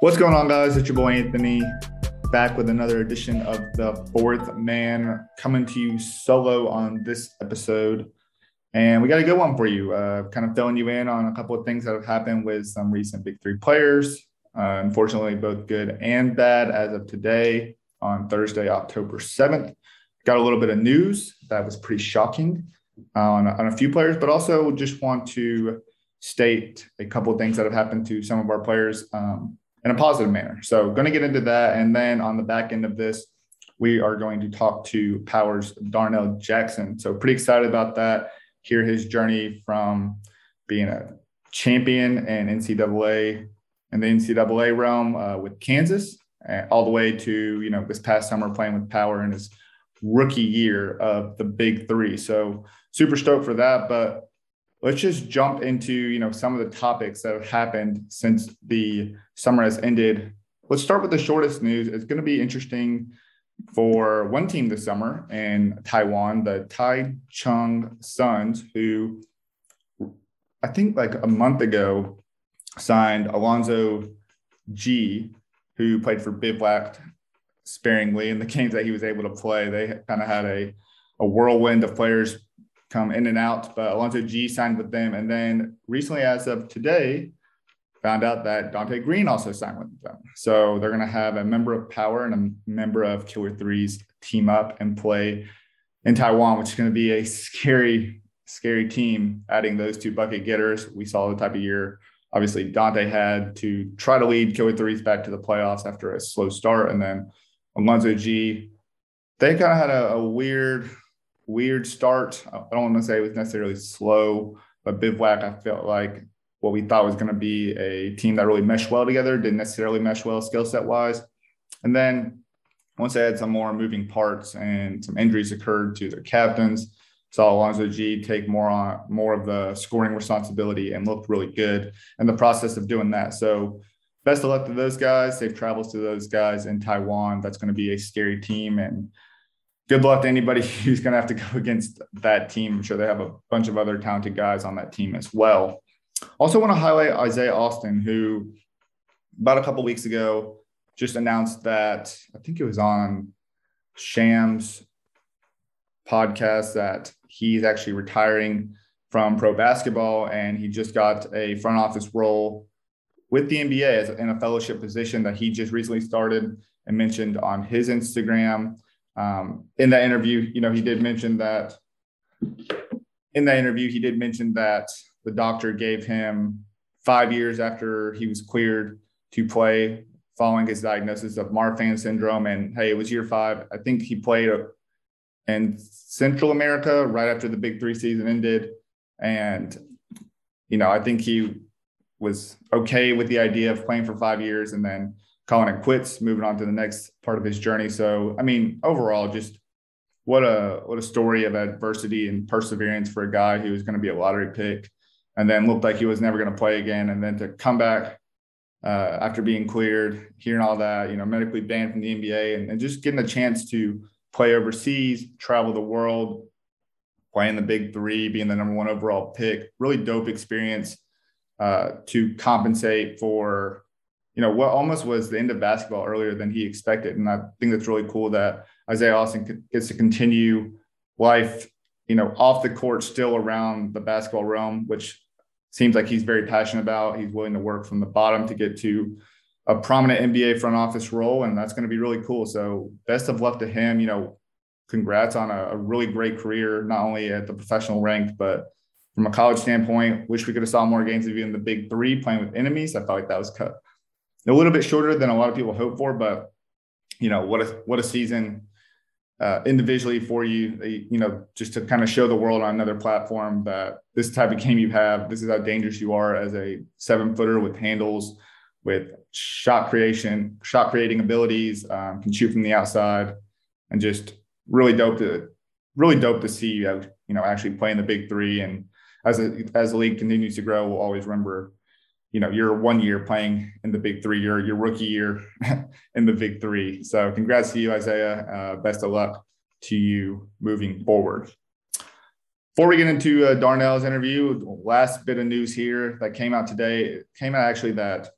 What's going on, guys? It's your boy Anthony back with another edition of the Fourth Man coming to you solo on this episode. And we got a good one for you, uh, kind of filling you in on a couple of things that have happened with some recent Big Three players. Uh, unfortunately, both good and bad as of today on Thursday, October 7th. Got a little bit of news that was pretty shocking on, on a few players, but also just want to state a couple of things that have happened to some of our players. Um, in a positive manner. So, going to get into that. And then on the back end of this, we are going to talk to Powers Darnell Jackson. So, pretty excited about that. Hear his journey from being a champion and NCAA in the NCAA realm uh, with Kansas, uh, all the way to you know this past summer playing with Power in his rookie year of the Big Three. So, super stoked for that. But let's just jump into you know some of the topics that have happened since the summer has ended. Let's start with the shortest news. It's going to be interesting for one team this summer in taiwan the taichung suns who i think like a month ago signed alonzo Gee, who played for bivouac sparingly in the games that he was able to play. They kind of had a, a whirlwind of players come in and out. But Alonzo Gee signed with them. And then recently, as of today, found out that Dante Green also signed with them. So they're going to have a member of Power and a member of Killer Threes team up and play in Taiwan, which is going to be a scary, scary team adding those two bucket getters. We saw the type of year, obviously, Dante had to try to lead Killer Threes back to the playoffs after a slow start. And then Alonzo Gee. they kind of had a, a weird weird start. I don't want to say it was necessarily slow, but Bivouac, I felt like what we thought was going to be a team that really meshed well together didn't necessarily mesh well skill set wise. And then once they had some more moving parts and some injuries occurred to their captains, saw Alonzo Gee take more on more of the scoring responsibility and looked really good in the process of doing that. So best of luck to those guys. Safe travels to those guys in Taiwan. That's going to be a scary team and good luck to anybody who's going to have to go against that team. I'm sure they have a bunch of other talented guys on that team as well. Also, want to highlight Isaiah Austin, who about a couple weeks ago just announced that I think it was on Shams podcast that he's actually retiring from pro basketball and he just got a front office role with the NBA in a fellowship position that he just recently started and mentioned on his Instagram. Um, in that interview, you know, he did mention that in that interview, he did mention that the doctor gave him five years after he was cleared to play following his diagnosis of Marfan syndrome. And hey, it was year five. I think he played in Central America right after the Big Three season ended, and you know I think he was okay with the idea of playing for five years and then calling it quits, moving on to the next part of his journey. So I mean, overall, just what a what a story of adversity and perseverance for a guy who was going to be a lottery pick and then looked like he was never going to play again and then to come back uh, after being cleared hearing all that you know medically banned from the nba and, and just getting a chance to play overseas travel the world playing the big three being the number one overall pick really dope experience uh, to compensate for you know what almost was the end of basketball earlier than he expected. And i think that's really cool that isaiah austin gets to continue life you know off the court still around the basketball realm which seems like he's very passionate about. He's willing to work from the bottom to get to a prominent nba front office role and that's going to be really cool. So best of luck to him. You know congrats on a, a really great career not only at the professional rank but from a college standpoint wish we could have saw more games of you in the big three playing with enemies. I felt like that was cut a little bit shorter than a lot of people hope for, but you know what a what a season uh, individually for you. You know, just to kind of show the world on another platform that this type of game you have, this is how dangerous you are as a seven footer with handles, with shot creation, shot creating abilities, um, can shoot from the outside, and just really dope to really dope to see you. You know, actually playing the big three, and as a, as the league continues to grow, we'll always remember you know, you're one year playing in the big three, your your rookie year in the big three. So congrats to you, Isaiah. Uh, best of luck to you moving forward. Before we get into uh, Darnell's interview, last bit of news here that came out today came out actually that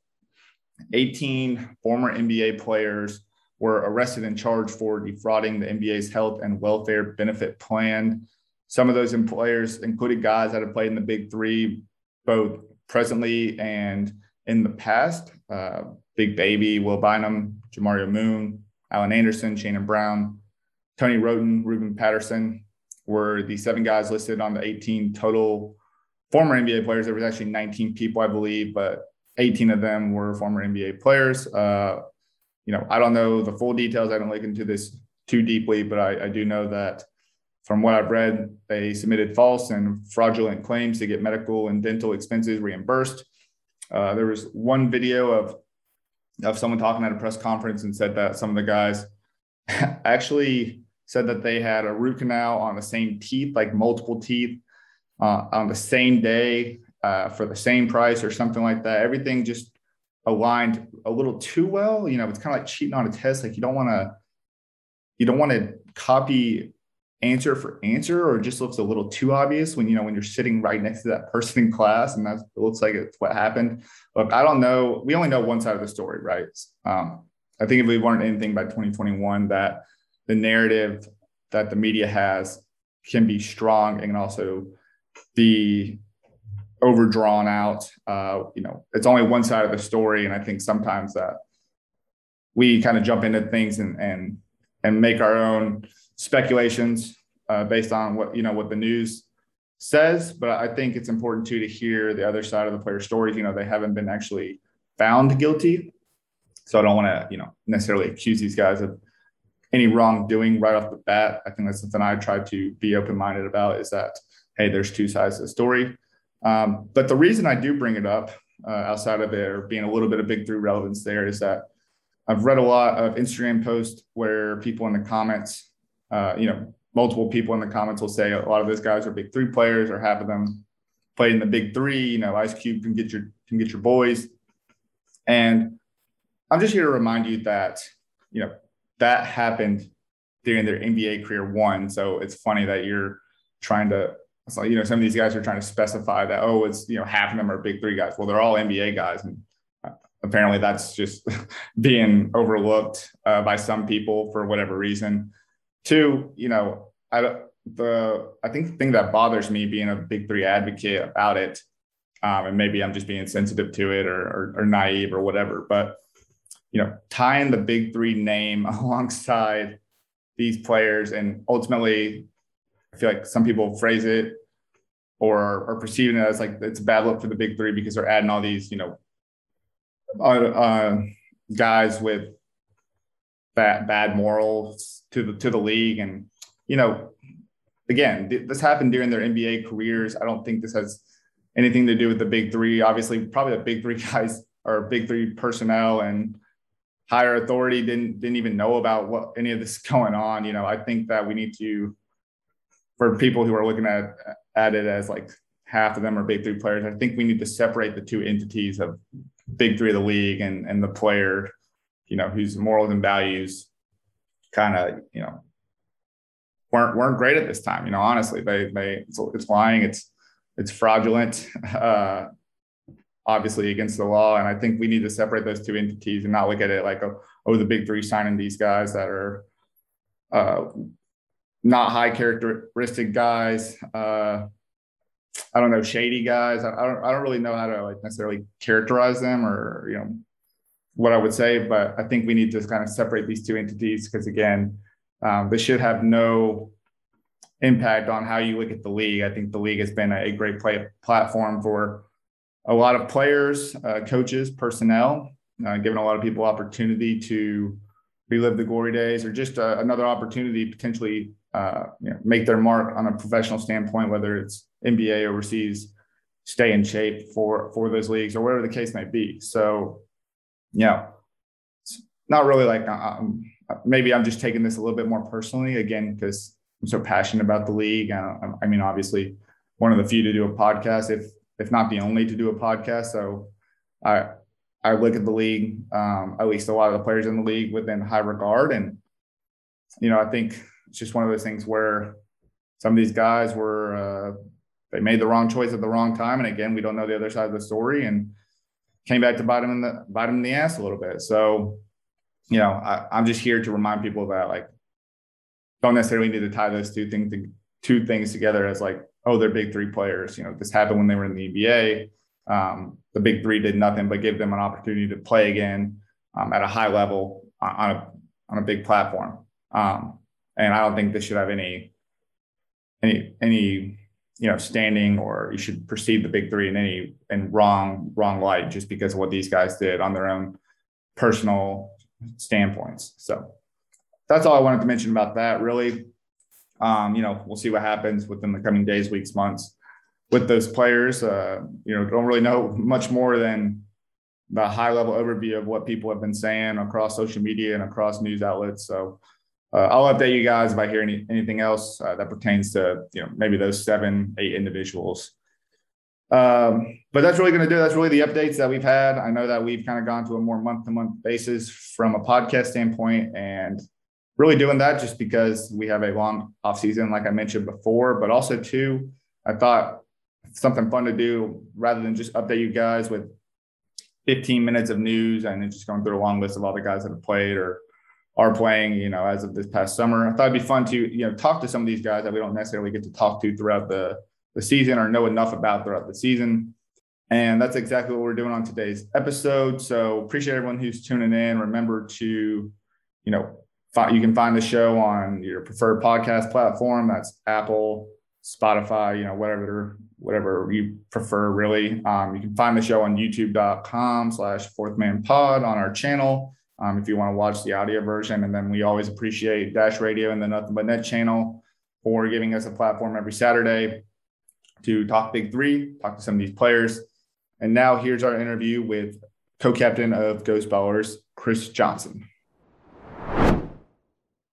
18 former NBA players were arrested and charged for defrauding the NBA's health and welfare benefit plan. Some of those players included guys that have played in the big three, both presently and in the past. Uh, Big Baby, Will Bynum, Jamario Moon, Alan Anderson, Shannon Brown, Tony Wroten, Ruben Patterson were the seven guys listed on the 18 total former NBA players. There was actually 19 people, I believe, but 18 of them were former NBA players. Uh, you know, I don't know the full details. I don't look into this too deeply, but I, I do know that from what I've read, they submitted false and fraudulent claims to get medical and dental expenses reimbursed. Uh, there was one video of of someone talking at a press conference and said that some of the guys actually said that they had a root canal on the same teeth, like multiple teeth, uh, on the same day uh, for the same price or something like that. Everything just aligned a little too well. You know, it's kind of like cheating on a test. Like you don't want to, you don't want to copy answer for answer or it just looks a little too obvious when you know when you're sitting right next to that person in class and that looks like it's what happened. Look i don't know. We only know one side of the story right? Um, i think if we learned anything by 2021 that the narrative that the media has can be strong and also be overdrawn out uh, you know it's only one side of the story. And i think sometimes that we kind of jump into things and and and make our own speculations uh, based on what you know what the news says. But I think it's important too to hear the other side of the player stories. You know, they haven't been actually found guilty, so I don't want to you know necessarily accuse these guys of any wrongdoing right off the bat. I think that's something I try to be open minded about. Is that hey, there's two sides to the story. Um, but the reason I do bring it up uh, outside of there being a little bit of big three relevance there is that I've read a lot of Instagram posts where people in the comments uh, you know, multiple people in the comments will say a lot of those guys are big three players or half of them played in the big three. You know, Ice Cube can get your can get your boys. And I'm just here to remind you that, you know, that happened during their NBA career one. So it's funny that you're trying to so, you know, some of these guys are trying to specify that, oh, it's, you know, half of them are big three guys. Well, they're all NBA guys. And uh, apparently that's just being overlooked uh, by some people for whatever reason. Two, you know, I the I think the thing that bothers me being a big three advocate about it, um, and maybe I'm just being sensitive to it or, or, or naive or whatever, but you know, tying the big three name alongside these players, and ultimately, I feel like some people phrase it or are perceiving it as like it's a bad look for the big three because they're adding all these, you know, uh, uh, guys with bad bad morals to the to the league and you know, again, this happened during their NBA careers. I don't think this has anything to do with the big three. Obviously, probably the big three guys or big three personnel and higher authority didn't didn't even know about what any of this going on. You know, I think that we need to, for people who are looking at at it as like half of them are big three players, I think we need to separate the two entities of big three of the league and and the player, you know, whose morals and values kind of you know weren't weren't great at this time. You know, honestly, they they it's, it's lying, it's it's fraudulent, uh, obviously against the law, and I think we need to separate those two entities and not look at it like oh, oh the big three signing these guys that are uh, not high characteristic guys. Uh, I don't know, shady guys. I, I don't I don't really know how to like necessarily characterize them or you know what I would say, but I think we need to kind of separate these two entities because again, um, this should have no impact on how you look at the league. I think the league has been a great play platform for a lot of players, uh, coaches, personnel, uh, giving a lot of people opportunity to relive the glory days or just uh, another opportunity potentially uh, you know, make their mark on a professional standpoint, whether it's NBA overseas, stay in shape for for those leagues or whatever the case may be. So, yeah, it's not really like um, maybe I'm just taking this a little bit more personally again because I'm so passionate about the league. Uh, I mean, obviously, one of the few to do a podcast, if if not the only to do a podcast. So I I look at the league, um, at least a lot of the players in the league, within high regard, and you know, I think it's just one of those things where some of these guys were uh, they made the wrong choice at the wrong time, and again, we don't know the other side of the story, and came back to bite them in the bite them in the ass a little bit. So you know, I, I'm just here to remind people that like don't necessarily need to tie those two things two things together as like oh they're big three players. You know, this happened when they were in the NBA. Um, the big three did nothing but give them an opportunity to play again um, at a high level on a on a big platform. Um, and I don't think this should have any any any you know standing or you should perceive the big three in any and wrong wrong light just because of what these guys did on their own personal standpoints. So that's all I wanted to mention about that. Really, um, you know, we'll see what happens within the coming days, weeks, months with those players. Uh, you know, don't really know much more than the high level overview of what people have been saying across social media and across news outlets. So uh, I'll update you guys if I hear any, anything else uh, that pertains to you know maybe those seven, eight individuals um, but that's really going to do. That's really the updates that we've had. I know that we've kind of gone to a more month to month basis from a podcast standpoint and really doing that just because we have a long off season, like I mentioned before, but also too, I thought something fun to do rather than just update you guys with 15 minutes of news and just going through a long list of all the guys that have played or are playing, you know, as of this past summer. I thought it'd be fun to, you know, talk to some of these guys that we don't necessarily get to talk to throughout the the season or know enough about throughout the season. And that's exactly what we're doing on today's episode. So appreciate everyone who's tuning in. Remember to, you know, you can find the show on your preferred podcast platform. That's Apple, Spotify, you know, whatever whatever you prefer, really. Um, you can find the show on youtube.com slash fourth man pod on our channel. Um, if you want to watch the audio version. And then we always appreciate Dash Radio and the Nothing But Net channel for giving us a platform every Saturday to talk Big Three, talk to some of these players. And now here's our interview with co-captain of Ghost Ballers, Chris Johnson.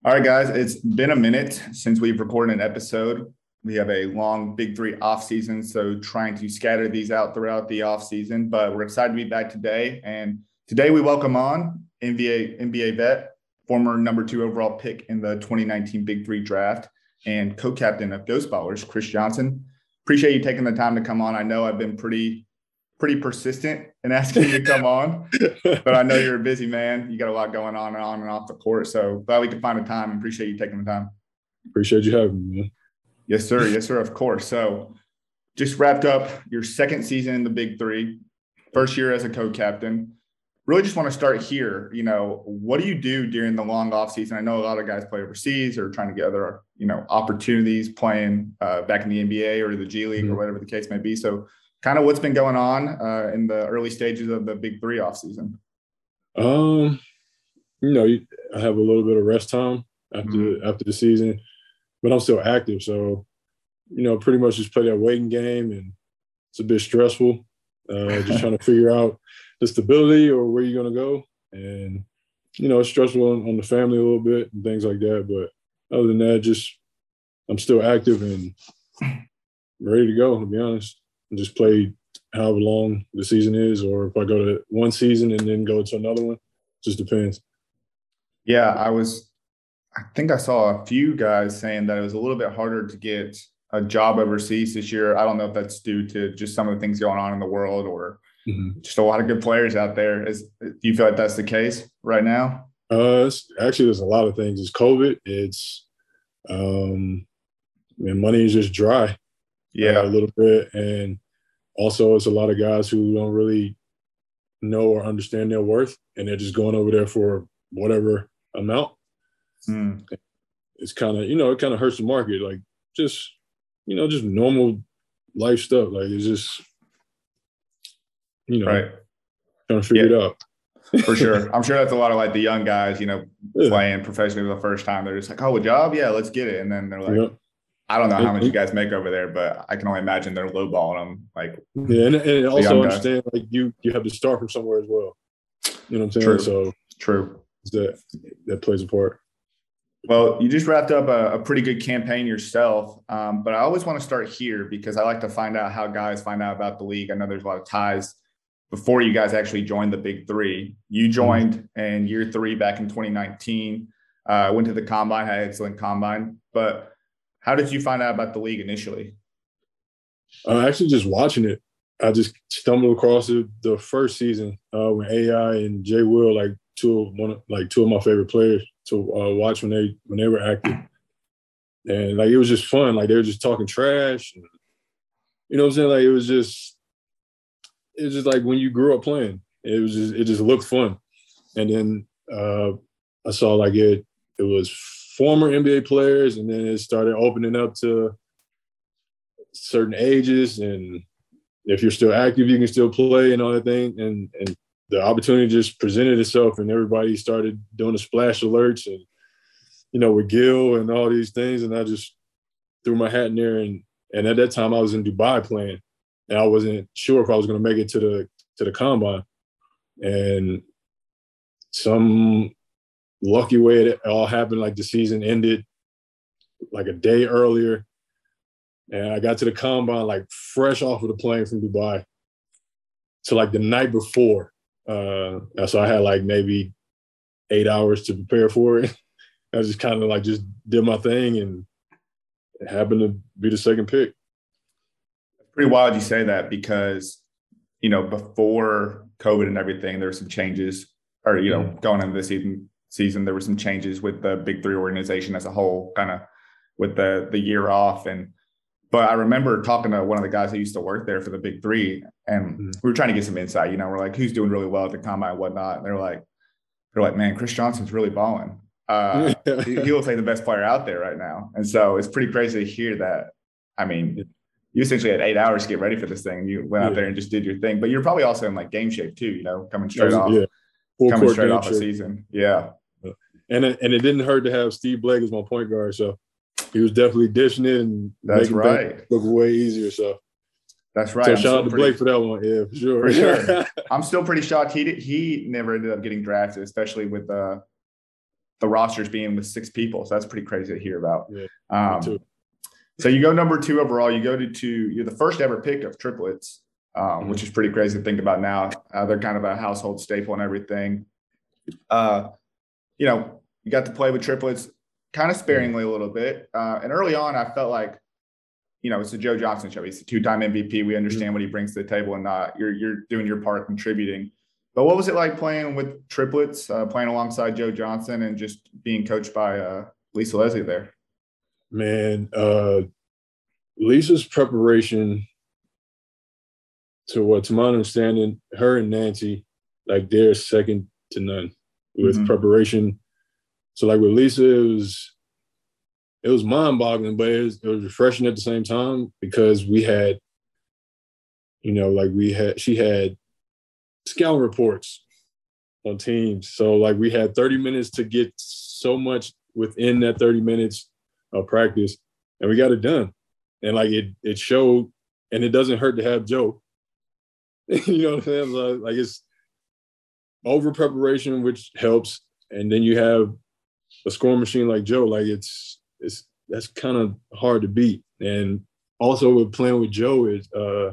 All right, guys, it's been a minute since we've recorded an episode. We have a long Big Three off season, so trying to scatter these out throughout the off season. But we're excited to be back today, and today we welcome on NBA NBA vet, former number two overall pick in the 2019 Big Three draft, and co-captain of Ghost Ballers, Chris Johnson appreciate you taking the time to come on. I know I've been pretty pretty persistent in asking you to come on, but I know you're a busy man. You got a lot going on and on and off the court. So glad we could find a time. Appreciate you taking the time. Appreciate you having me. Man. Yes, sir. Yes, sir. Of course. So just wrapped up your second season in the Big Three, first year as a co-captain really just want to start here. You know, what do you do during the long off season? I know a lot of guys play overseas or trying to get other, you know, opportunities playing uh, back in the NBA or the G League mm-hmm. or whatever the case may be. So, kind of what's been going on uh, in the early stages of the Big Three off season? Um, you know, I have a little bit of rest time after mm-hmm. after the season. but I'm still active. So, you know, pretty much just play that waiting game, and it's a bit stressful. Uh, just trying to figure out the stability or where you're gonna go, and you know, it's stressful on, on the family a little bit and things like that. But other than that, just I'm still active and ready to go. To be honest, and just play however long the season is, or if I go to one season and then go to another one, just depends. Yeah, I was. I think I saw a few guys saying that it was a little bit harder to get a job overseas this year. I don't know if that's due to just some of the things going on in the world or mm-hmm. just a lot of good players out there. Is do you feel like that's the case right now? Uh, actually, there's a lot of things. It's COVID. It's um, and money is just dry. Yeah, uh, a little bit, and also it's a lot of guys who don't really know or understand their worth, and they're just going over there for whatever amount. Mm. It's kind of you know it kind of hurts the market. Like just you know just normal life stuff. Like it's just you know right. trying to figure yeah. it out. for sure. I'm sure that's a lot of like the young guys, you know, yeah. playing professionally for the first time. They're just like, oh, a job? Yeah, let's get it. And then they're like, yeah. I don't know how much you guys make over there, but I can only imagine they're lowballing them. Like, yeah, and, and also understand like you you have to start from somewhere as well. You know what I'm saying? True. So true. That that plays a part. Well, you just wrapped up a, a pretty good campaign yourself, um, but I always want to start here because I like to find out how guys find out about the league. I know there's a lot of ties before you guys actually joined the Big Three. You mm-hmm. joined in year three back in 2019. Uh, went to the combine, had excellent combine, but how did you find out about the league initially? Uh, actually, just watching it. I just stumbled across it the first season uh, when AI and Jay Will, like two of one, like two of my favorite players to uh, watch when they when they were active, and like it was just fun. Like they were just talking trash, and, you know what I'm saying? Like it was just it was just like when you grew up playing. It was just it just looked fun, and then uh, I saw like it it was former NBA players, and then it started opening up to certain ages. And if you're still active, you can still play and all that thing. And and the opportunity just presented itself, and everybody started doing the splash alerts and you know with Gil and all these things. And I just threw my hat in there. And and at that time, I was in Dubai playing, and I wasn't sure if I was going to make it to the to the combine. And some lucky way it all happened. Like the season ended like a day earlier. And I got to the combine like fresh off of the plane from Dubai. So like the night before. Uh, so I had like maybe eight hours to prepare for it. I just kind of like just did my thing and happened to be the second pick. Pretty wild you say that because, you know, before COVID and everything, there were some changes or, you know, mm-hmm. going into the season, season, there were some changes with the Big Three organization as a whole, kind of with the the year off. And but I remember talking to one of the guys who used to work there for the Big Three, and mm-hmm. we were trying to get some insight. You know, we're like, who's doing really well at the combine and whatnot. And they're like, they're like, man, Chris Johnson's really balling. Uh, he, he looks like the best player out there right now. And so it's pretty crazy to hear that. I mean, you essentially had eight hours to get ready for this thing. You went out there and just did your thing, but you're probably also in like game shape too. You know, coming straight off, yeah. coming straight off a season. Yeah and it, and it didn't hurt to have Steve Blake as my point guard. So he was definitely dishing it and that's making right. look way easier. So that's right. So I'm shout out to pretty, Blake for that one. Yeah, for sure. For sure. I'm still pretty shocked he did, he never ended up getting drafted, especially with the the rosters being with six people. So that's pretty crazy to hear about. Yeah, um, so you go number two overall. You go to two. You're the first ever pick of triplets, um, mm-hmm. which is pretty crazy to think about now. Uh, they're kind of a household staple and everything. Uh, you know, you got to play with triplets kind of sparingly a little bit. Uh, and early on, I felt like, you know, it's a Joe Johnson show. He's a two-time MVP. We understand mm-hmm. what he brings to the table, and not you're you're doing your part contributing. But what was it like playing with triplets, uh, playing alongside Joe Johnson, and just being coached by uh, Lisa Leslie there? Man, uh, Lisa's preparation to what, to my understanding, her and Nancy, like they're second to none with mm-hmm. preparation so like with Lisa, it was it was mind boggling, but it was, it was refreshing at the same time because we had, you know, like we had she had scouting reports on teams. So like we had 30 minutes to get so much within that 30 minutes a practice, and we got it done. And like it it showed, and it doesn't hurt to have Joe. you know what I'm saying? Like, like it's over preparation, which helps, and then you have a scoring machine like Joe. Like it's it's that's kind of hard to beat. And also with playing with Joe is uh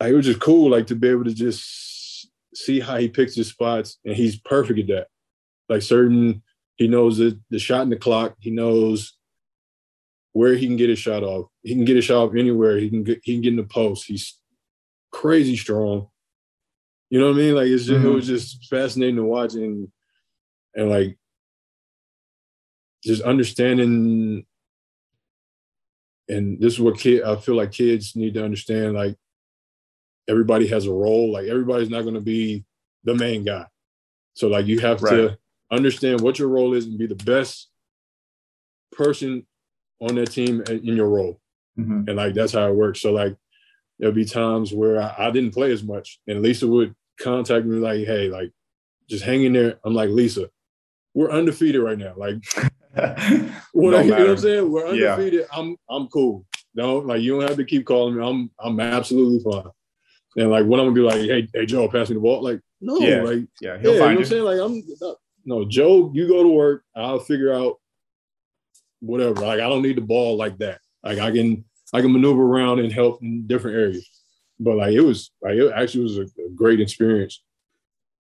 like, it was just cool, like to be able to just see how he picks his spots, and he's perfect at that. Like certain, he knows the the shot in the clock. He knows where he can get his shot off. He can get his shot off anywhere. He can get he can get in the post. He's crazy strong. You know what I mean? Like it's just, mm-hmm. it was just fascinating to watch and and like just understanding and this is what kid I feel like kids need to understand like everybody has a role like everybody's not going to be the main guy so like you have right. to understand what your role is and be the best person on that team in your role mm-hmm. and like that's how it works so like there'll be times where I, I, didn't play as much and lisa would contact me like hey like just hang in there i'm like lisa we're undefeated right now like what I, you know what I'm saying? We're undefeated. Yeah. I'm I'm cool. Don't like you don't have to keep calling me. I'm I'm absolutely fine. And like when I'm gonna be like, hey, hey Joe, pass me the ball. Like, no, yeah. like yeah, he'll yeah, find you. Know what I'm saying? Like I'm no Joe, you go to work, I'll figure out whatever. Like I don't need the ball like that. Like I can I can maneuver around and help in different areas. But like it was like it actually was a, a great experience.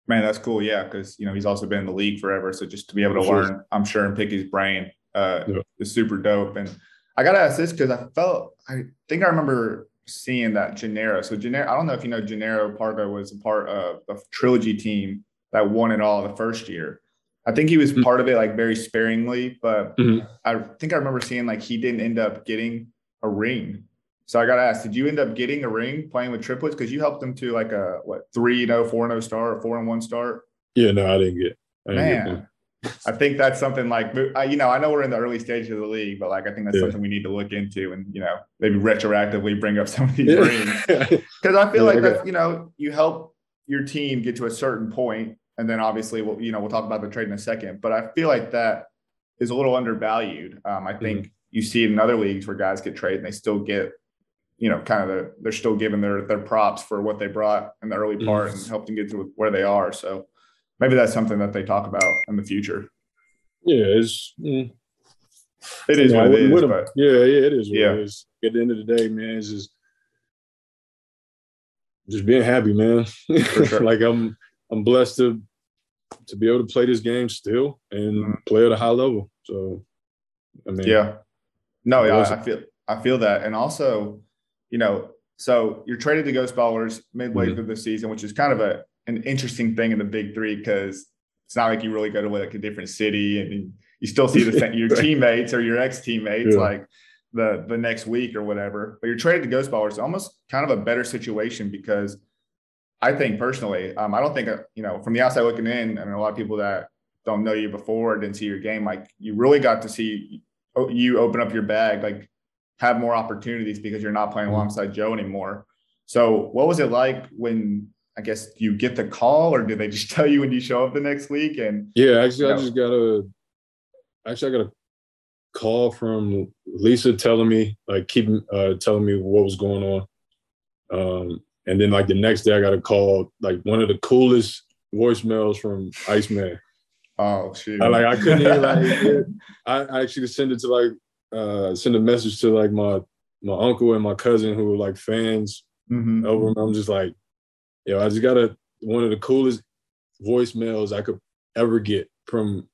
Man, that's cool. Yeah, because you know he's also been in the league forever, so just to be able to sure. learn, I'm sure, and pick his brain uh, yeah. is super dope. And I gotta ask this because I felt I think I remember seeing that Jannero. So Jannero, I don't know if you know Jannero Pargo was a part of the trilogy team that won it all the first year. I think he was mm-hmm. part of it like very sparingly, but mm-hmm. I think I remember seeing like he didn't end up getting a ring so I got to ask, did you end up getting a ring playing with triplets? Because you helped them to like a what three and 0, 4 and 0 star or four and one start. Yeah, no, I didn't get. I didn't Man, get I think that's something like you know I know we're in the early stages of the league, but like I think that's yeah. something we need to look into and you know maybe retroactively bring up some of these rings because I feel yeah, like that you know you help your team get to a certain point and then obviously we'll you know we'll talk about the trade in a second, but I feel like that is a little undervalued. Um, I think mm-hmm. you see it in other leagues where guys get traded and they still get you know, kind of the, they're still given their their props for what they brought in the early part mm-hmm. and helped them get to where they are. So maybe that's something that they talk about in the future. Yeah, it's mm, it is what it is. But, yeah, yeah, it is yeah. it is. At the end of the day, man, it's just just being happy, man. Sure. like I'm I'm blessed to to be able to play this game still and mm-hmm. play at a high level. So I mean, yeah, no, yeah, I, I feel I feel that, and also you know, so you're traded to Ghost Ballers midway mm-hmm. through the season, which is kind of a an interesting thing in the Big Three because it's not like you really go to like a different city and you still see the your teammates or your ex teammates yeah. like the the next week or whatever. But you're traded to Ghost Ballers, almost kind of a better situation because I think personally, um, I don't think uh, you know from the outside looking in, I mean a lot of people that don't know you before didn't see your game, like you really got to see you open up your bag like have more opportunities because you're not playing mm-hmm. alongside Joe anymore. So, what was it like when I guess you get the call, or did they just tell you when you show up the next week? And yeah, actually, you know, I just got a actually I got a call from Lisa telling me like keeping uh, telling me what was going on. Um, and then like the next day, I got a call like one of the coolest voicemails from Iceman. Oh shit! I, like I couldn't even like. I, I actually sent it to like uh, send a message to like my my uncle and my cousin who were like fans mm-hmm. over. I'm just like, yo, I just got a one of the coolest voicemails I could ever get from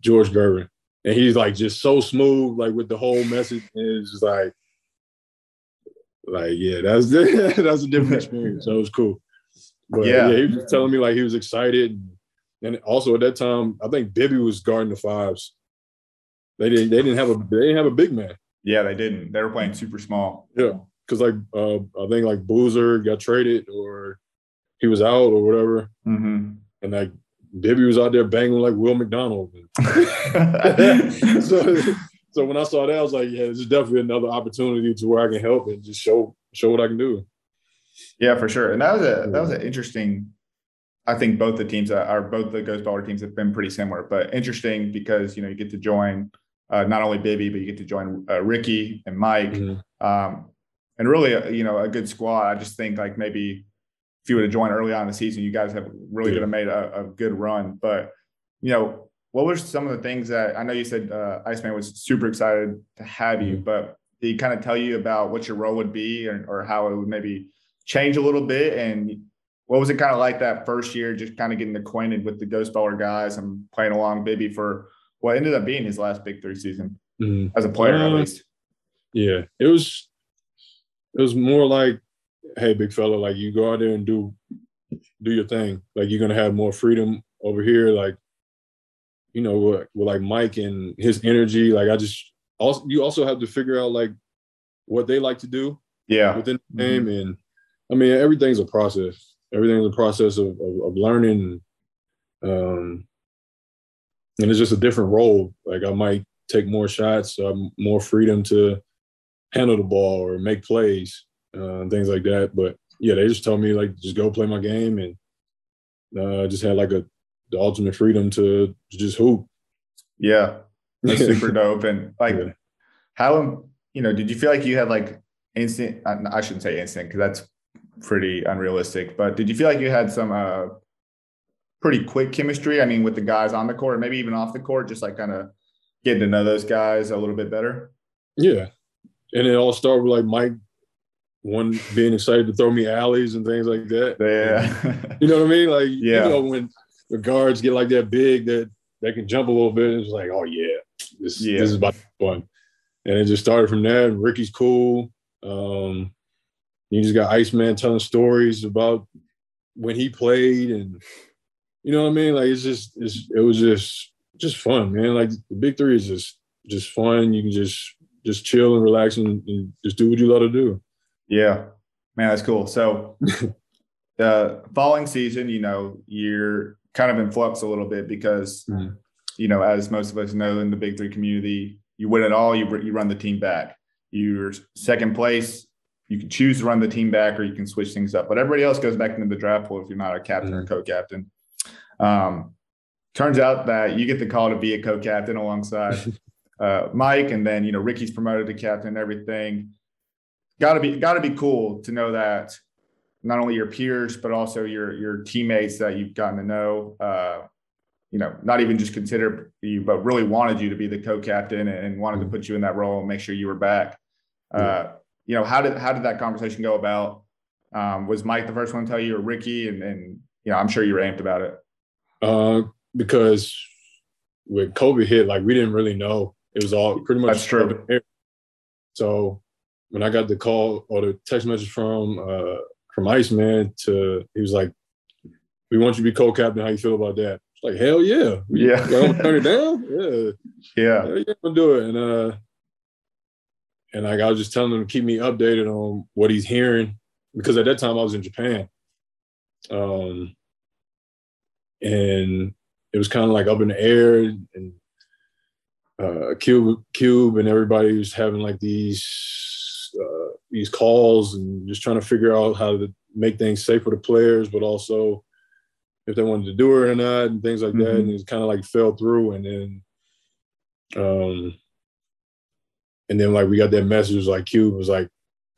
George Gervin. And he's like just so smooth, like with the whole message. And it's just like, like, yeah, that's that's a different experience. So it was cool. But yeah. yeah, he was telling me like he was excited. And also at that time, I think Bibby was guarding the fives. They didn't. They didn't have a. They didn't have a big man. Yeah, they didn't. They were playing super small. Yeah, because like uh, I think like Boozer got traded or he was out or whatever, mm-hmm. and like Bibby was out there banging like Will McDonald. so, so when I saw that, I was like, yeah, this is definitely another opportunity to where I can help and just show show what I can do. Yeah, for sure. And that was a that was an interesting I think both the teams are both the Ghost Baller teams have been pretty similar, but interesting because you know you get to join uh, not only Bibby, but you get to join uh, Ricky and Mike, mm-hmm. um, and really, uh, you know, a good squad. I just think like maybe if you would have joined early on in the season, you guys have really yeah. have made a, a, good run. But you know, what were some of the things that I know you said uh, Iceman was super excited to have you, mm-hmm. but did he kind of tell you about what your role would be or, or how it would maybe change a little bit? And what was it kind of like that first year, just kind of getting acquainted with the Ghost Baller guys and playing along Bibby for what ended up being his last Big Three season mm-hmm. as a player, uh, at least? Yeah, it was. It was more like, hey, big fella, like you go out there and do do your thing. Like you're gonna have more freedom over here. Like, you know, with, with like Mike and his energy. Like I just also you also have to figure out like what they like to do. Yeah. Within the game, mm-hmm. and I mean everything's a process. Everything's a process of of, of learning. Um, and it's just a different role. Like I might take more shots, uh, more freedom to handle the ball or make plays, uh, and things like that. But yeah, they just told me like just go play my game, and uh, just had like a the ultimate freedom to, just hoop. Yeah, that's super dope. And like, yeah. how you know, did you feel like you had like instant? I shouldn't say instant because that's pretty unrealistic. But did you feel like you had some uh, pretty quick chemistry? I mean, with the guys on the court, maybe even off the court, just like kind of getting to know those guys a little bit better. Yeah, and it all started with like Mike one being excited to throw me alleys and things like that. Yeah. you know what I mean? Like, yeah. you know, when the guards get like that big that they can jump a little bit, it's like, oh yeah, this, yeah. this is about fun. And it just started from there. And Ricky's cool. Um, you just got Iceman telling stories about when he played, and you know what I mean. Like it's just, it's, it was just, just fun, man. Like the big three is just, just fun. You can just, just chill and relax and, and just do what you love to do. Yeah, man, that's cool. So the following season, you know, you're kind of in flux a little bit because, mm-hmm. you know, as most of us know in the Big Three community, you win it all, you you run the team back. You're second place. You can choose to run the team back, or you can switch things up. But everybody else goes back into the draft pool if you're not a captain mm-hmm. or co-captain. Um, turns out that you get the call to be a co-captain alongside uh, Mike, and then you know Ricky's promoted to captain and everything got to be got to be cool to know that not only your peers but also your your teammates that you've gotten to know uh, you know not even just consider you but really wanted you to be the co-captain and wanted to mm-hmm. put you in that role and make sure you were back. Uh, you know how did how did that conversation go about? Um, was mike the first one to tell you or ricky? And, and you know i'm sure you were amped about it. Uh, because when covid hit like we didn't really know. It was all pretty much that's true. So when I got the call or the text message from uh, from Iceman to he was like, "We want you to be co-captain. How you feel about that?" It's like, "Hell yeah, yeah, turn it down, yeah, yeah, yeah, yeah, I'm do it." And uh, and like I was just telling him to keep me updated on what he's hearing because at that time I was in Japan, um, and it was kind of like up in the air and uh, Cube, Cube, and everybody was having like these these calls and just trying to figure out how to make things safe for the players, but also if they wanted to do it or not and things like mm-hmm. that. And it kind of like fell through. And then, um, and then like we got that message like Cube was like,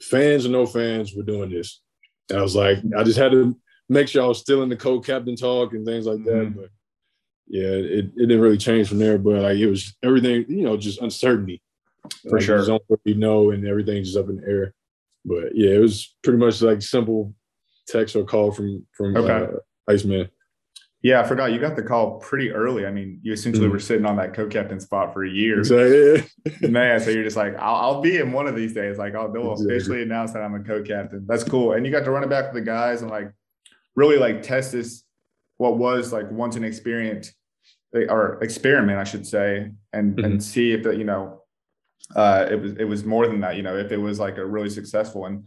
fans or no fans, we're doing this. And I was like, I just had to make sure I was still in the co-captain talk and things like that. Mm-hmm. But yeah, it, it didn't really change from there. But like it was everything, you know, just uncertainty for like, sure. don't really know, and everything's just up in the air. But yeah, it was pretty much like simple text or call from from okay. uh, Iceman. Yeah, I forgot you got the call pretty early. I mean, you essentially mm-hmm. were sitting on that co-captain spot for a year, exactly. man. So you're just like, I'll, I'll, be in one of these days. Like, I'll they'll exactly. officially announce that I'm a co-captain. That's cool. And you got to run it back with the guys and like really like test this what was like once an experience or experiment, I should say, and mm-hmm. and see if that you know uh, it was it was more than that. You know, if it was like a really successful one,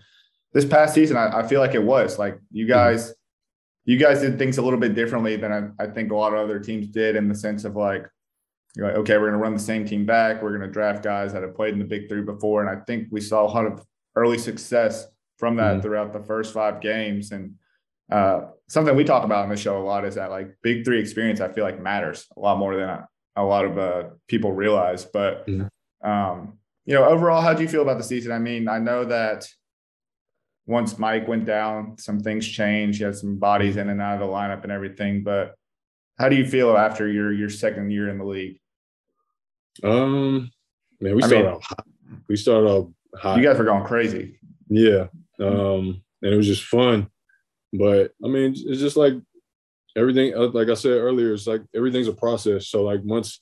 this past season, I, I feel like it was like you mm-hmm. guys, mm-hmm. you guys did things a little bit differently than I, I, think a lot of other teams did in the sense of like, you're like, okay, we're going to run the same team back. We're going to draft guys that have played in the big three before, and I think we saw a lot of early success from that mm-hmm. throughout the first five games. And uh, something we talk about on the show a lot is that like big three experience. I feel like matters a lot more than I, a lot of uh, people realize. But Mhm. Um, you know, overall, how do you feel about the season? I mean, I know that once Mike went down, some things changed. You had some bodies in and out of the lineup and everything. But how do you feel after your your second year in the league? Um, man, we I started mean- off hot. We started off hot. You guys were going crazy. Yeah. Um, and it was just fun. But I mean, it's just like everything, uh, like I said earlier, it's like everything's a process. So like once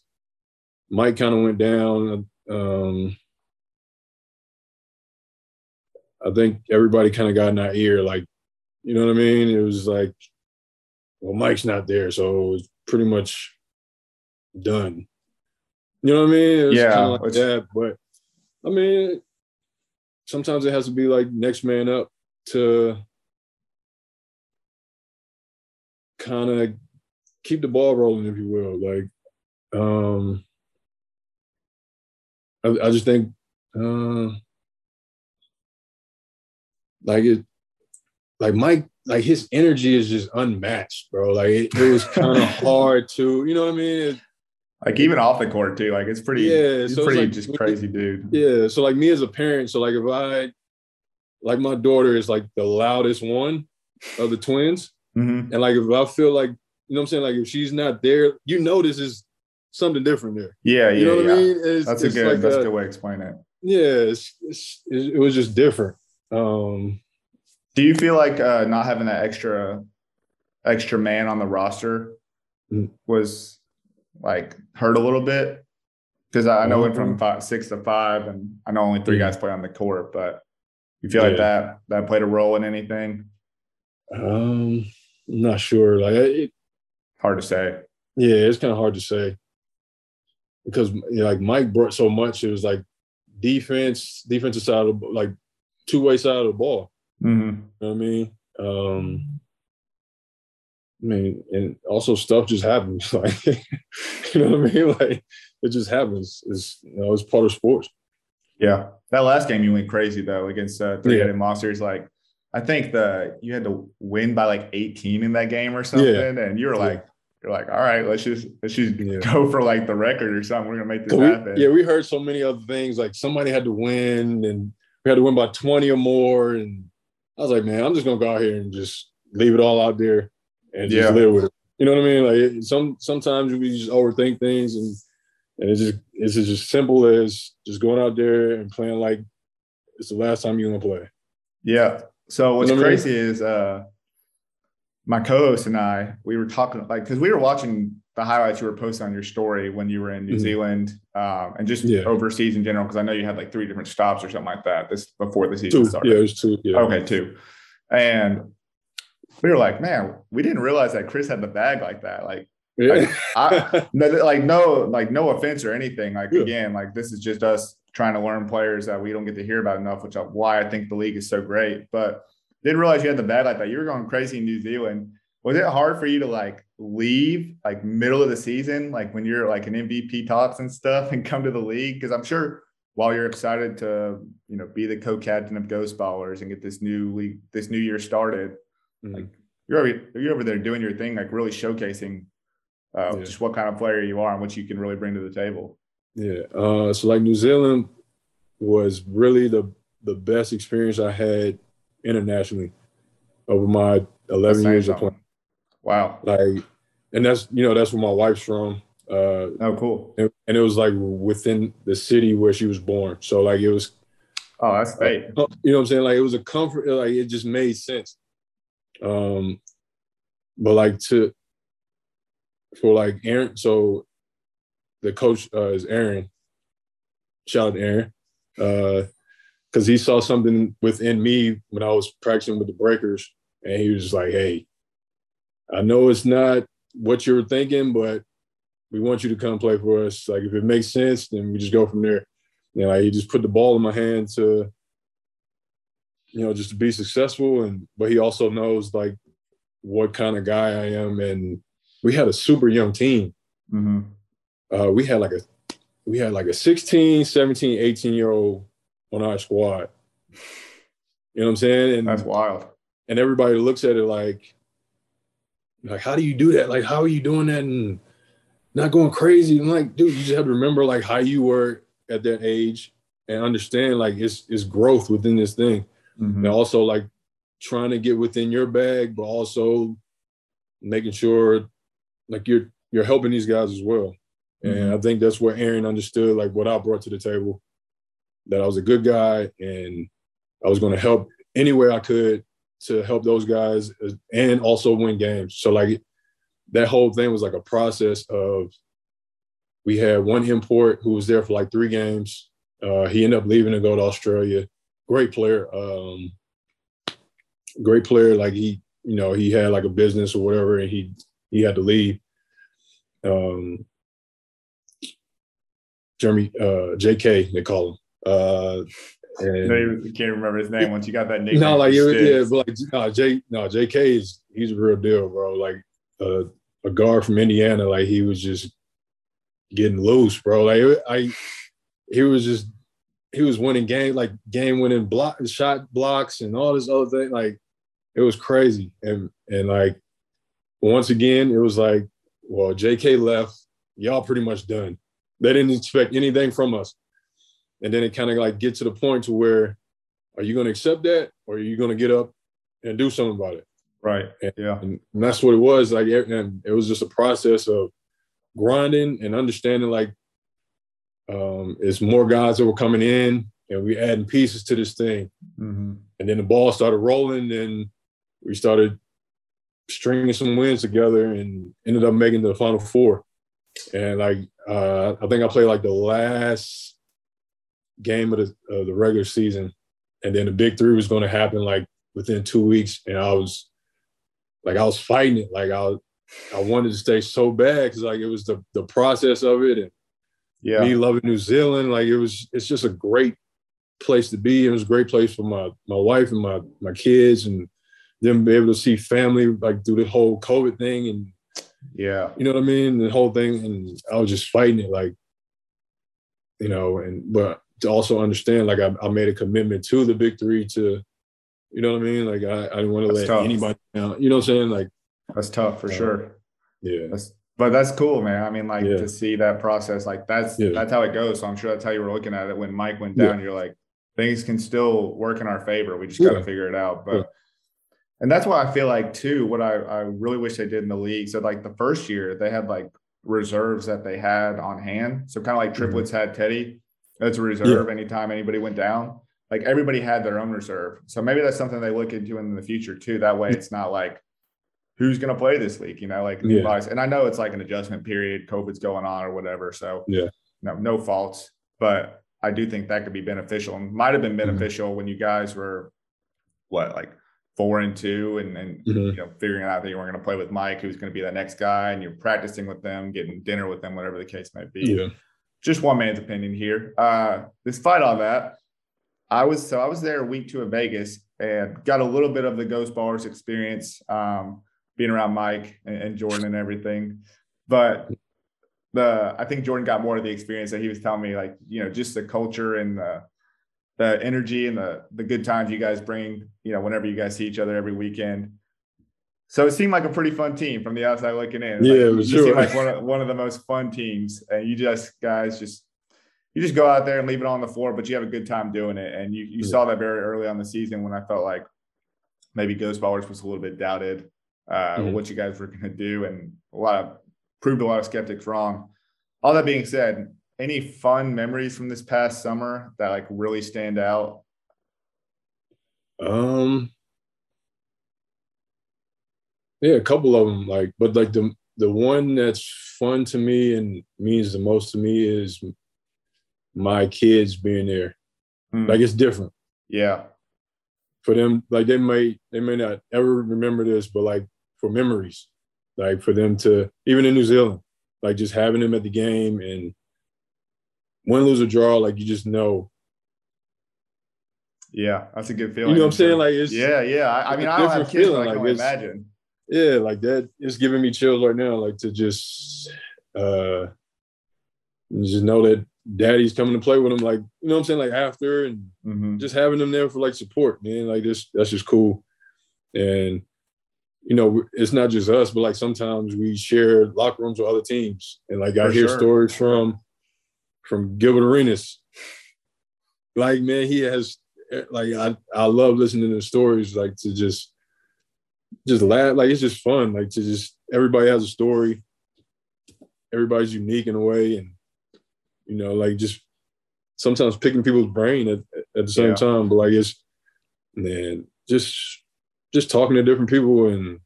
Mike kind of went down, um, I think everybody kind of got in our ear, like, you know what I mean? It was like, well, Mike's not there, so it's pretty much done. You know what I mean? Yeah, kinda like that. But I mean, sometimes it has to be like next man up to kind of keep the ball rolling, if you will. Like, um, I, I just think, uh, like it, like Mike, like his energy is just unmatched, bro. Like it, it was kind of hard to, you know what I mean? It- Like even off the court too. Like it's pretty. Yeah, he's so it's pretty like- just crazy dude. Yeah. So like me as a parent, so like if I like my daughter is like the loudest one of the twins. Mhm. And like if I feel like, you know what I'm saying? Like if she's not there, you know this is something different there. Yeah, yeah, You know what yeah. I mean? It's, That's a good. like that's a good way to explain it. Yeah, it's, it's, it was just different. Um Do you feel like uh, not having that extra extra man on the roster Mm. was like hurt a little bit? Because I know it went from five, six to five, and I know only three Mm. guys play on the court. But you feel like that that played a role in anything? um I'm not sure. Like it, Hard to say. yeah, it's kind of hard to say. Because like Mike brought so much, it was like defense, defensive side of like two way side of the ball. hmm You know what I mean? Um, I mean, and also stuff just happens. Like, you know what I mean? Like, it just happens. It's you know, it's part of sports. Yeah, that last game you went crazy though against uh, three Yeah. headed monsters. Like, I think the you had to win by like 18 in that game or something, and you were like, you're like, all right, let's just let's just Yeah. go for like the record or something. We're gonna make this we- happen. yeah, we heard so many other things. Like somebody had to win, and we had to win by twenty or more. And I was like, man, I'm just gonna go out here and just leave it all out there and just Yeah. live with it. You know what I mean? Like some sometimes we just overthink things, and and it's just it's just as simple as just going out there and playing like it's the last time you're gonna play. Yeah. So what's You know what I mean? crazy is uh my co-host and I, we were talking like because we were watching the highlights you were posting on your story when you were in New Mhm. Zealand um, and just Yeah. overseas in general, because I know you had like three different stops or something like that this before the season Two, started. yeah, it was two. Yeah. Okay, two. And we were like, man, we didn't realize that Chris had the bag like that. Like, Yeah. I, no, like no, like no offense or anything. Like Yeah. again, like this is just us trying to learn players that we don't get to hear about enough, which is why I think the league is so great. But didn't realize you had the bag like that. You were going crazy in New Zealand. Was it hard for you to like leave like middle of the season, like when you're like an MVP talks and stuff, and come to the league? Because I'm sure while you're excited to you know be the co-captain of Ghost Ballers and get this new league, this new year started, Mhm. like you're over, you're over there doing your thing, like really showcasing uh, Yeah. just what kind of player you are and what you can really bring to the table. Yeah. Uh, so like New Zealand was really the the best experience I had internationally over my 11 Saying years of playing. Wow. Like, and that's you know that's where my wife's from. Uh, Oh, cool. and, and it was like within the city where she was born. So like it was, Oh, that's great. you know what I'm saying? Like it was a comfort. Like it just made sense. Um, but like to for like Aaron, so the coach uh, is Aaron. Shout out to Aaron, because he saw something within me when I was practicing with the Breakers, and he was just like, "Hey, I know it's not what you're thinking, but we want you to come play for us. Like if it makes sense, then we just go from there." You know, like he just put the ball in my hand to, you know, just to be successful, and but he also knows like what kind of guy I am, and we had a super young team. hmm Uh, we had like a we had like a 16, 17, 18 year old on our squad. You know what I'm saying? And That's wild. and everybody looks at it like like how do you do that? Like how are you doing that? And not going crazy. I'm like, dude, you just have to remember like how you were at that age and understand like it's it's growth within this thing. Mm-hmm. And also like trying to get within your bag, but also making sure like you're you're helping these guys as well. And mm-hmm. I think that's where Aaron understood like what I brought to the table, that I was a good guy and I was going to help any way I could to help those guys and also win games. So like that whole thing was like a process of we had one import who was there for like three games. Uh, he ended up leaving to go to Australia. Great player. Um, great player. Like he, you know, he had like a business or whatever, and he he had to leave. Um, Jeremy uh, J.K. They call him. Uh, and no, you can't remember his name once you got that name. No, like it, yeah, but like no, J no J.K. is he's a real deal, bro. Like uh, a guard from Indiana, like he was just getting loose, bro. Like I, he was just he was winning game like game winning block shot blocks and all this other thing. Like it was crazy, and and like once again, it was like, well, J.K. left, y'all pretty much done. They didn't expect anything from us, and then it kind of like get to the point to where, are you going to accept that, or are you going to get up and do something about it? Right. And, yeah. And, that's what it was. Like, and it was just a process of grinding and understanding. Like, um, it's more guys that were coming in, and we adding pieces to this thing. Mm-hmm. And then the ball started rolling, and we started stringing some wins together, and ended up making the final four. And like, uh, I think I played like the last game of the, of the regular season, and then the big three was going to happen like within two weeks, and I was like I was fighting it. Like I I wanted to stay so bad because like it was the the process of it and yeah. me loving New Zealand. Like it was it's just a great place to be. It was a great place for my my wife and my my kids and them be able to see family like through the whole COVID thing and yeah, you know what I mean? The whole thing. And I was just fighting it like, you know, and but to also understand like I, I made a commitment to the big three to you know what I mean? Like I, I didn't want to let tough. anybody down. You know what I'm saying? Like that's tough for uh, sure. Yeah. That's, but that's cool, man. I mean, like yeah. to see that process, like that's yeah. that's how it goes. So I'm sure that's how you were looking at it when Mike went down. Yeah. You're like, things can still work in our favor. We just got to figure it out. But and that's why I feel like too. What I I really wish they did in the league. So like the first year they had like reserves that they had on hand. So kind of like mm-hmm. triplets mm-hmm. had Teddy as a reserve anytime anybody went down like everybody had their own reserve. So maybe that's something they look into in the future too. That way it's not like who's going to play this week, you know, like yeah. and I know it's like an adjustment period, COVID's going on or whatever. So yeah, no, no faults, but I do think that could be beneficial and might have been mm-hmm. beneficial mm-hmm. when you guys were what, like four and two and, and mm-hmm. you know, figuring out that you weren't going to play with Mike, who's going to be the next guy and you're practicing with them, getting dinner with them, whatever the case might be. Yeah. Just one man's opinion here. Uh, fight on that, I was so I was there a week two of Vegas and got a little bit of the Ghost Ballers experience, um, being around Mike and, and, Jordan and everything. But the I think Jordan got more of the experience that he was telling me, like you know, just the culture and the the energy and the the good times you guys bring. You know, whenever you guys see each other every weekend. So it seemed like a pretty fun team from the outside looking in. Yeah, like, you sure. seemed like one of one of the most fun teams, and you just guys just you just go out there and leave it on the floor, but you have a good time doing it. And you, you yeah. saw that very early on the season when I felt like maybe Ghost Ballers was a little bit doubted uh, mm-hmm. what you guys were going to do, and a lot of proved a lot of skeptics wrong. All that being said, any fun memories from this past summer that like really stand out? Um, yeah, a couple of them. Like, but like the the one that's fun to me and means the most to me is my kids being there. Mm. Like it's different. Yeah. For them, like they may they may not ever remember this, but like for memories, like for them to even in New Zealand, like just having them at the game and win, lose or draw, like you just know. Yeah, that's a good feeling. You know what I'm saying? Like it's yeah, yeah. I, I mean, I don't have kids, feeling. but I can like imagine. Yeah, like that. It's giving me chills right now. Like to just uh just know that daddy's coming to play with him, like you know what I'm saying, like after and mm-hmm. just having them there for like support, man. Like this, that's just cool. And you know, it's not just us, but like sometimes we share locker rooms with other teams, and like I hear sure. stories from from Gilbert Arenas. Like man, he has like I I love listening to the stories, like to just just laugh, like it's just fun, like to just everybody has a story, everybody's unique in a way, and you know, like just sometimes picking people's brain at, at the same Yeah. time, but like it's man, just just talking to different people and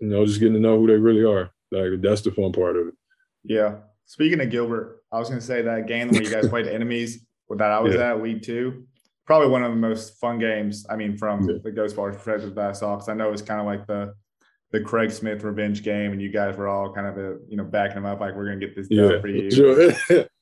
you know, just getting to know who they really are. Like that's the fun part of it. Yeah. Speaking of Gilbert, I was going to say that game where you guys played enemies that I was Yeah. at week two, probably one of the most fun games. I mean, from Yeah. the Ghost Ballers perspective that I saw, because I know it's kind of like the the Craig Smith revenge game, and you guys were all kind of uh, you know backing him up, like we're going to get this done Yeah, for you. sure.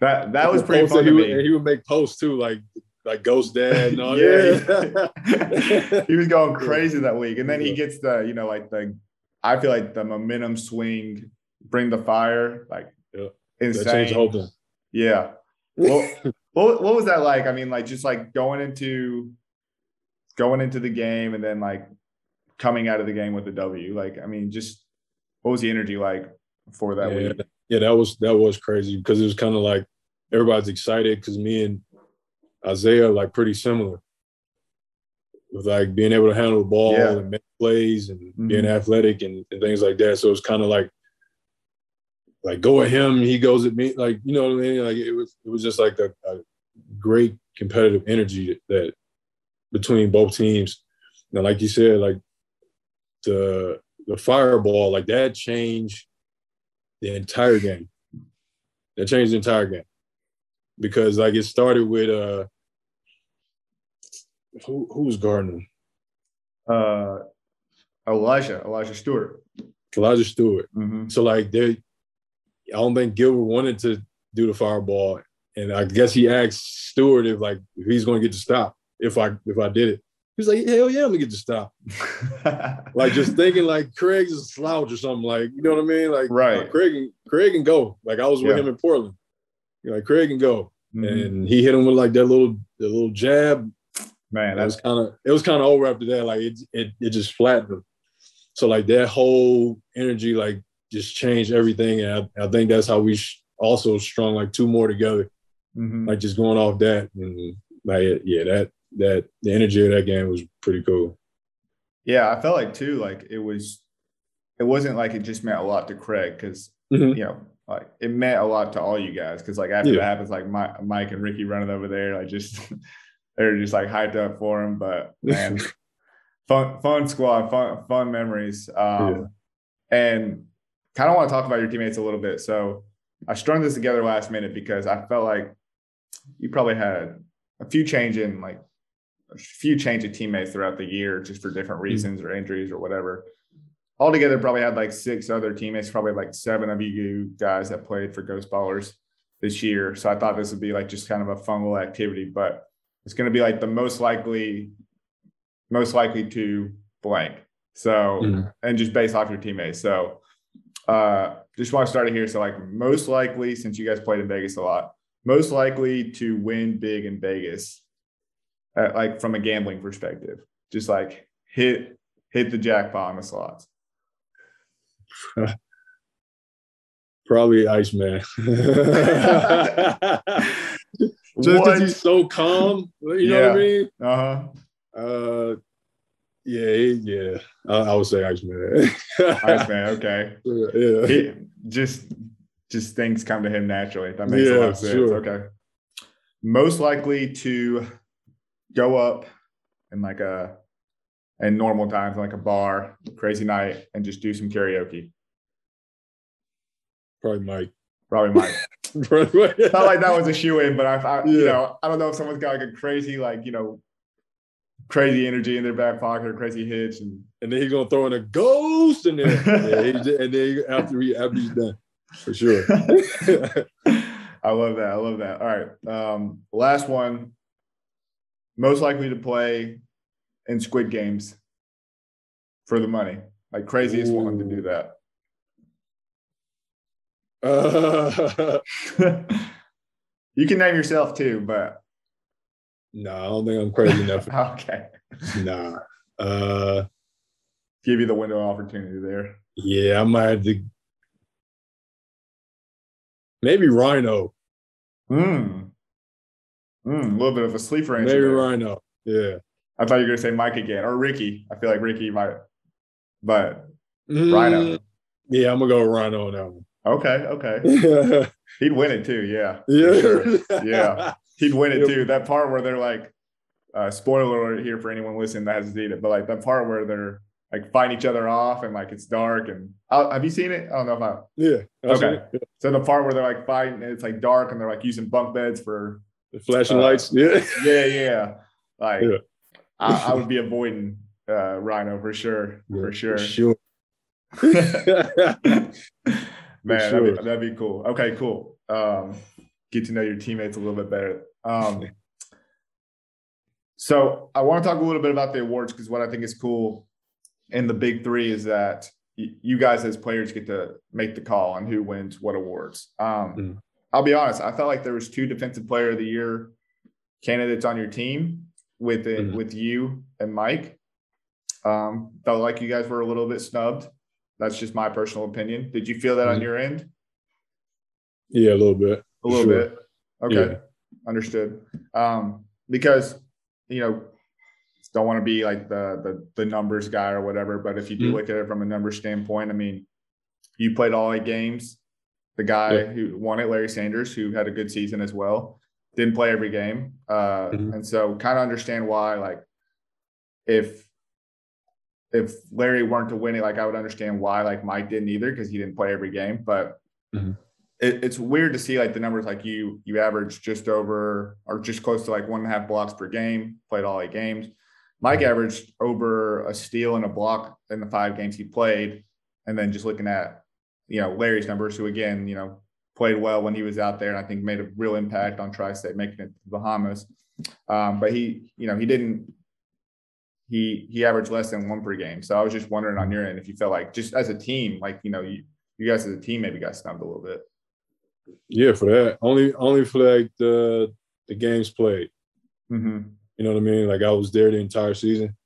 That that was pretty fun he would, he would make posts too, like like Ghost Dad and all Yeah. that. he was going crazy that week. And then he gets the, you know, like the, I feel like the momentum swing, bring the fire, like Yeah. insane. the whole thing. Yeah. Well, what, what was that like? I mean, like just like going into, going into the game and then like coming out of the game with a W. Like, I mean, just what was the energy like for that yeah, week? yeah, that was that was crazy because it was kind of like everybody's excited because me and Isaiah like pretty similar with like being able to handle the ball Yeah. and make plays and being Mhm. athletic and, and things like that. So it's kind of like like go at him, he goes at me, like you know what I mean. Like it was it was just like a, a great competitive energy that between both teams. And like you said, like the the fireball, like that changed the entire game. That changed the entire game. Because like it started with uh who who was guarding him? Uh, Elijah, Elijah Stewart. Elijah Stewart. Mhm. So like they I don't think Gilbert wanted to do the fireball. And I guess he asked Stewart if like if he's gonna get to stop if I if I did it. He's like, hell yeah, I'm gonna get to stop. Like just thinking like Craig's a slouch or something. Like, you know what I mean? Like Right. Craig and Craig can go. Like I was with Yeah. him in Portland. You're like Craig can go. Mhm. And he hit him with like that little the little jab. man, that was kind of it was kind of over after that. Like it, it it just flattened him. So like that whole energy like just changed everything. And I, I think that's how we sh- also strung like two more together. mhm. Like just going off that and like yeah that that the energy of that game was pretty cool. Yeah, I felt like too, like it was, it wasn't like it just meant a lot to Craig because Mhm. you know, like it meant a lot to all you guys because like after Yeah. that happens, like Mike, Mike and Ricky running over there, like just they're just like hyped up for him. But man, fun, fun squad, fun, fun memories. Um, and kind of want to talk about your teammates a little bit. So I strung this together last minute because I felt like you probably had a few change in like a few change of teammates throughout the year just for different reasons or injuries or whatever. Altogether, probably had like six other teammates, probably like seven of you guys that played for Ghost Ballers this year. So I thought this would be like just kind of a fun little activity, but it's going to be like the most likely, most likely to blank. So, Mhm. and just based off your teammates. So, uh, just want to start it here. So, like, most likely, since you guys played in Vegas a lot, most likely to win big in Vegas, uh, like from a gambling perspective, just like hit hit the jackpot on the slots. Probably Iceman. Just because he's so calm, you know what I mean? Uh huh. Uh, yeah, yeah. I, I would say Iceman. Oh, Iceman. Okay. yeah. He, just just things come to him naturally. That makes a lot of sense. sure. Okay. Most likely to go up in like a in normal times, like a bar, crazy night, and just do some karaoke. Probably Mike. Probably Mike. Probably- Not like that was a shoe in, but I, I you know, I don't know if someone's got like a crazy, like you know, crazy energy in their back pocket or crazy hits, and and then he's gonna throw in a ghost in there. yeah, just- and then after he after he's done, for sure. I love that. I love that. All right. Um, last one. Most likely to play in Squid Games for the money. Like craziest one to do that. uh, you can name yourself too, but nah, I don't think I'm crazy enough. okay. Nah. Uh, give you the window opportunity there. Yeah, I might have to. Maybe Rhino. Hmm. Mm, a little bit of a sleeper answer. Maybe there. Rhino. Yeah. I thought you were gonna say Mike again or Ricky. I feel like Ricky might, but Mm, Rhino. Yeah, I'm gonna go with Rhino on that one. Okay, okay. He'd win it too. Yeah. Yeah. sure. Yeah. He'd win it too. That part where they're like, uh, spoiler alert here for anyone listening that hasn't seen it, but like that part where they're like fighting each other off and like it's dark and uh, have you seen it? I don't know if I. Yeah. That's Okay. it. So the part where they're like fighting, and it's like dark and they're like using bunk beds for The flashing Uh, lights. Yeah. yeah, yeah. Like Yeah. I, I would be avoiding uh, Rhino for sure, for sure. Sure. Man, that'd, sure. be, that'd be cool. Okay, cool. Um, get to know your teammates a little bit better. Um, so I want to talk a little bit about the awards because what I think is cool in the big three is that you guys as players get to make the call on who wins what awards. Um, Mm. I'll be honest, I felt like there was two defensive player of the year candidates on your team with it, Mhm. with you and Mike. Um, felt like you guys were a little bit snubbed. That's just my personal opinion. Did you feel that on Mhm. your end? Yeah, a little bit. A little Sure. bit. Okay. Yeah. Understood. Um, because you know, don't want to be like the the the numbers guy or whatever, but if you do Mhm. look at it from a numbers standpoint, I mean, you played all eight games. The guy Yeah. who won it, Larry Sanders, who had a good season as well, didn't play every game. Uh, Mhm. and so kind of understand why, like, if if Larry weren't to win it, like I would understand why like Mike didn't either because he didn't play every game. But Mhm. It, it's weird to see like the numbers like you you average just over or just close to like one and a half blocks per game, played all eight games. Mike averaged over a steal and a block in the five games he played. And then just looking at, you know, Larry's numbers, who again, you know, played well when he was out there and I think made a real impact on Tri-State making it to the Bahamas. Um, but he, you know, he didn't he he averaged less than one per game. So I was just wondering on your end if you felt like just as a team, like, you know, you you guys as a team maybe got snubbed a little bit. Yeah, for that. Only only for like the the games played. Mm-hmm. You know what I mean? Like I was there the entire season.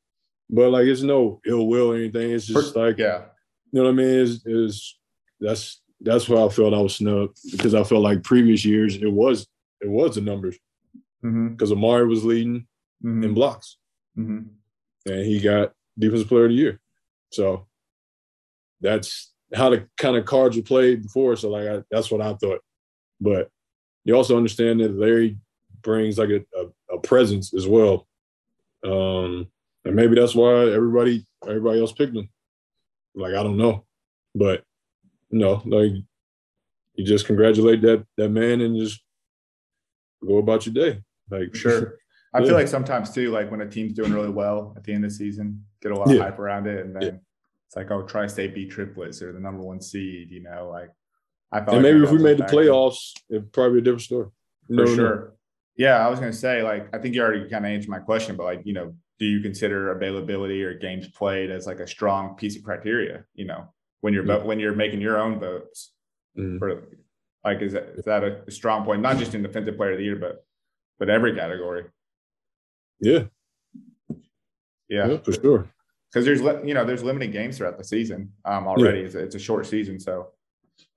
But like it's no ill will or anything. It's just like yeah. you know what I mean? Is is that's that's why I felt I was snubbed because I felt like previous years it was it was the numbers Mm-hmm. because Amari was leading in blocks Mm-hmm. and he got defensive player of the year. So that's how the kind of cards were played before. So like I, that's what I thought. But you also understand that Larry brings like a, a, a presence as well. Um, and maybe that's why everybody everybody else picked him. Like I don't know, but no, like you just congratulate that that man and just go about your day. Like Sure. I Yeah. feel like sometimes too, like when a team's doing really well at the end of the season, get a lot of Yeah. hype around it, and then Yeah. it's like, oh, Tri-State beat triplets or the number one seed. You know, like I felt. and like maybe if we made the playoffs, it'd probably be a different story. for never know. sure. Yeah, I was gonna say, like, I think you already kind of answered my question, but like, you know, do you consider availability or games played as like a strong piece of criteria? You know, when you're Yeah. vo- when you're making your own votes Mhm. for like, is that is that a, a strong point? Not just in defensive player of the year, but but every category. Yeah, Yeah, yeah, for sure. because there's you know there's limited games throughout the season um, already. It's, a, it's a short season, so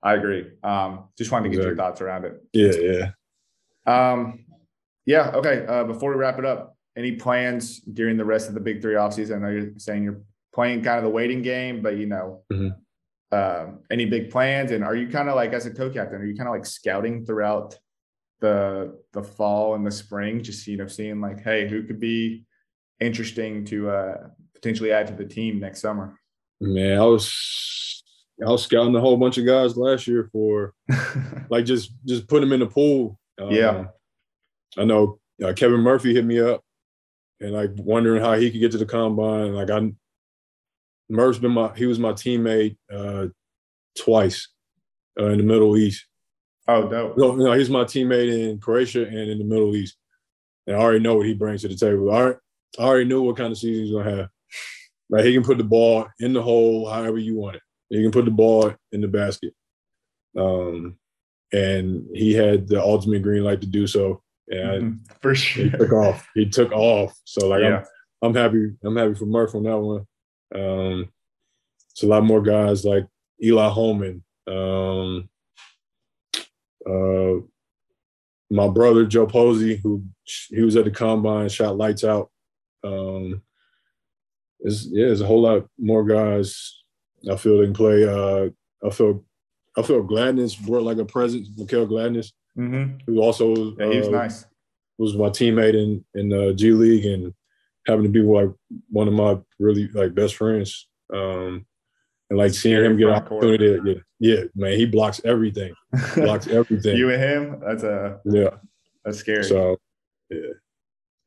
I agree. Um, just wanted to get your thoughts around it. Yeah, yeah. Um, yeah. Okay. Uh, before we wrap it up, any plans during the rest of the Big Three offseason? I know you're saying you're playing kind of the waiting game, but you know, Mhm. um, any big plans? And are you kind of like as a co-captain, are you kind of like scouting throughout the the fall and the spring, just you know, seeing like, hey, who could be interesting to uh, potentially add to the team next summer? Man, I was I was scouting a whole bunch of guys last year for like just just put them in the pool. Um, Yeah. I know uh, Kevin Murphy hit me up and like wondering how he could get to the combine. Like I, Murph's been my he was my teammate uh, twice uh, in the Middle East. oh, dope. No, no, he's my teammate in Croatia and in the Middle East. And I already know what he brings to the table. I I already knew what kind of season he's gonna have. Like he can put the ball in the hole however you want it. He can put the ball in the basket. Um, and he had the ultimate green light to do so. And Mhm. For he sure. took off. He took off. So like Yeah. I'm I'm happy. I'm happy for Murph on that one. Um, it's a lot more guys like Eli Holman, um, uh, my brother Joe Posey, who he was at the combine, shot lights out. Um, it's, yeah, there's a whole lot more guys. I feel they can play. Uh, I feel I feel Gladness brought like a presence. Mickell Gladness, mm-hmm. who also yeah, he was uh, nice. Was my teammate in in uh, G League and happened to be like one of my really like best friends. Um, and like seeing him get opportunity, yeah, yeah, man, he blocks everything, blocks everything. you and him, that's a yeah, that's scary. So yeah,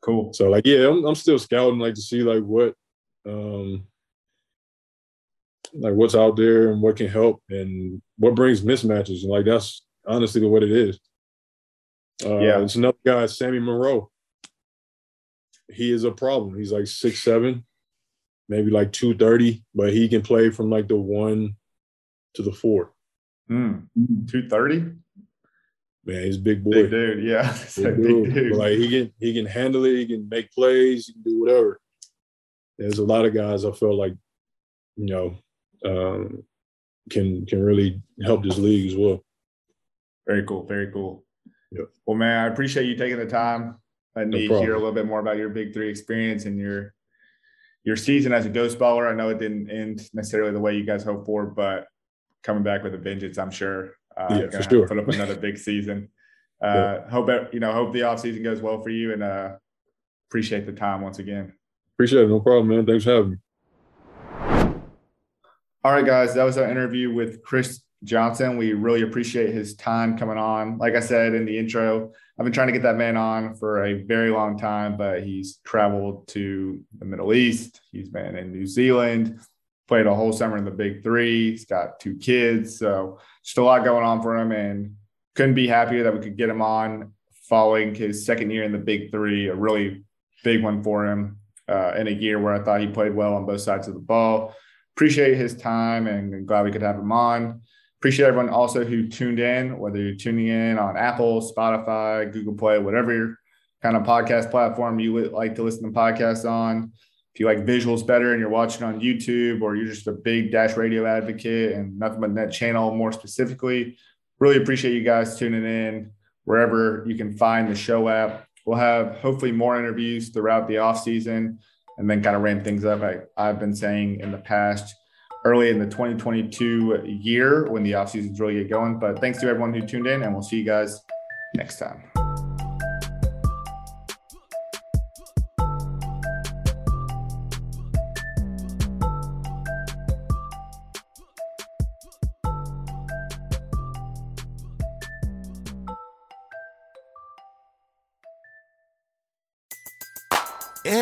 cool. So like yeah, I'm, I'm still scouting like to see like what um like what's out there and what can help and what brings mismatches and like that's honestly what it is. Uh, yeah, it's another guy, Sammy Monroe. He is a problem. He's like six seven, maybe like 230, but he can play from like the one to the four. Mm. 230? Man, he's a big boy. Big dude, yeah. Big, big dude. dude. Like he can he can handle it, he can make plays, he can do whatever. There's a lot of guys I feel like, you know, um, can can really help this league as well. Very cool, very cool. Yep. Well, man, I appreciate you taking the time. Let me no hear a little bit more about your big three experience and your your season as a ghost baller. I know it didn't end necessarily the way you guys hoped for, but coming back with a vengeance, I'm sure. Uh, yeah, for sure. Put up another big season. Uh, yeah. Hope you know. Hope the off season goes well for you, and uh, appreciate the time once again. Appreciate it. No problem, man. Thanks for having me. All right, guys. That was our interview with Chris Johnson. We really appreciate his time coming on. Like I said in the intro, I've been trying to get that man on for a very long time, but he's traveled to the Middle East. He's been in New Zealand, played a whole summer in the Big Three. He's got two kids, so just a lot going on for him, and couldn't be happier that we could get him on following his second year in the Big Three, a really big one for him uh, in a year where I thought he played well on both sides of the ball. Appreciate his time, and glad we could have him on. Appreciate everyone also who tuned in, whether you're tuning in on Apple, Spotify, Google Play, whatever kind of podcast platform you would like to listen to podcasts on. If you like visuals better and you're watching on YouTube or you're just a big Dash Radio advocate and nothing but net channel more specifically, really appreciate you guys tuning in wherever you can find the show app. We'll have hopefully more interviews throughout the off season and then kind of ramp things up. I, I've been saying in the past – early in the 2022 year when the off seasons really get going. But thanks to everyone who tuned in, and we'll see you guys next time.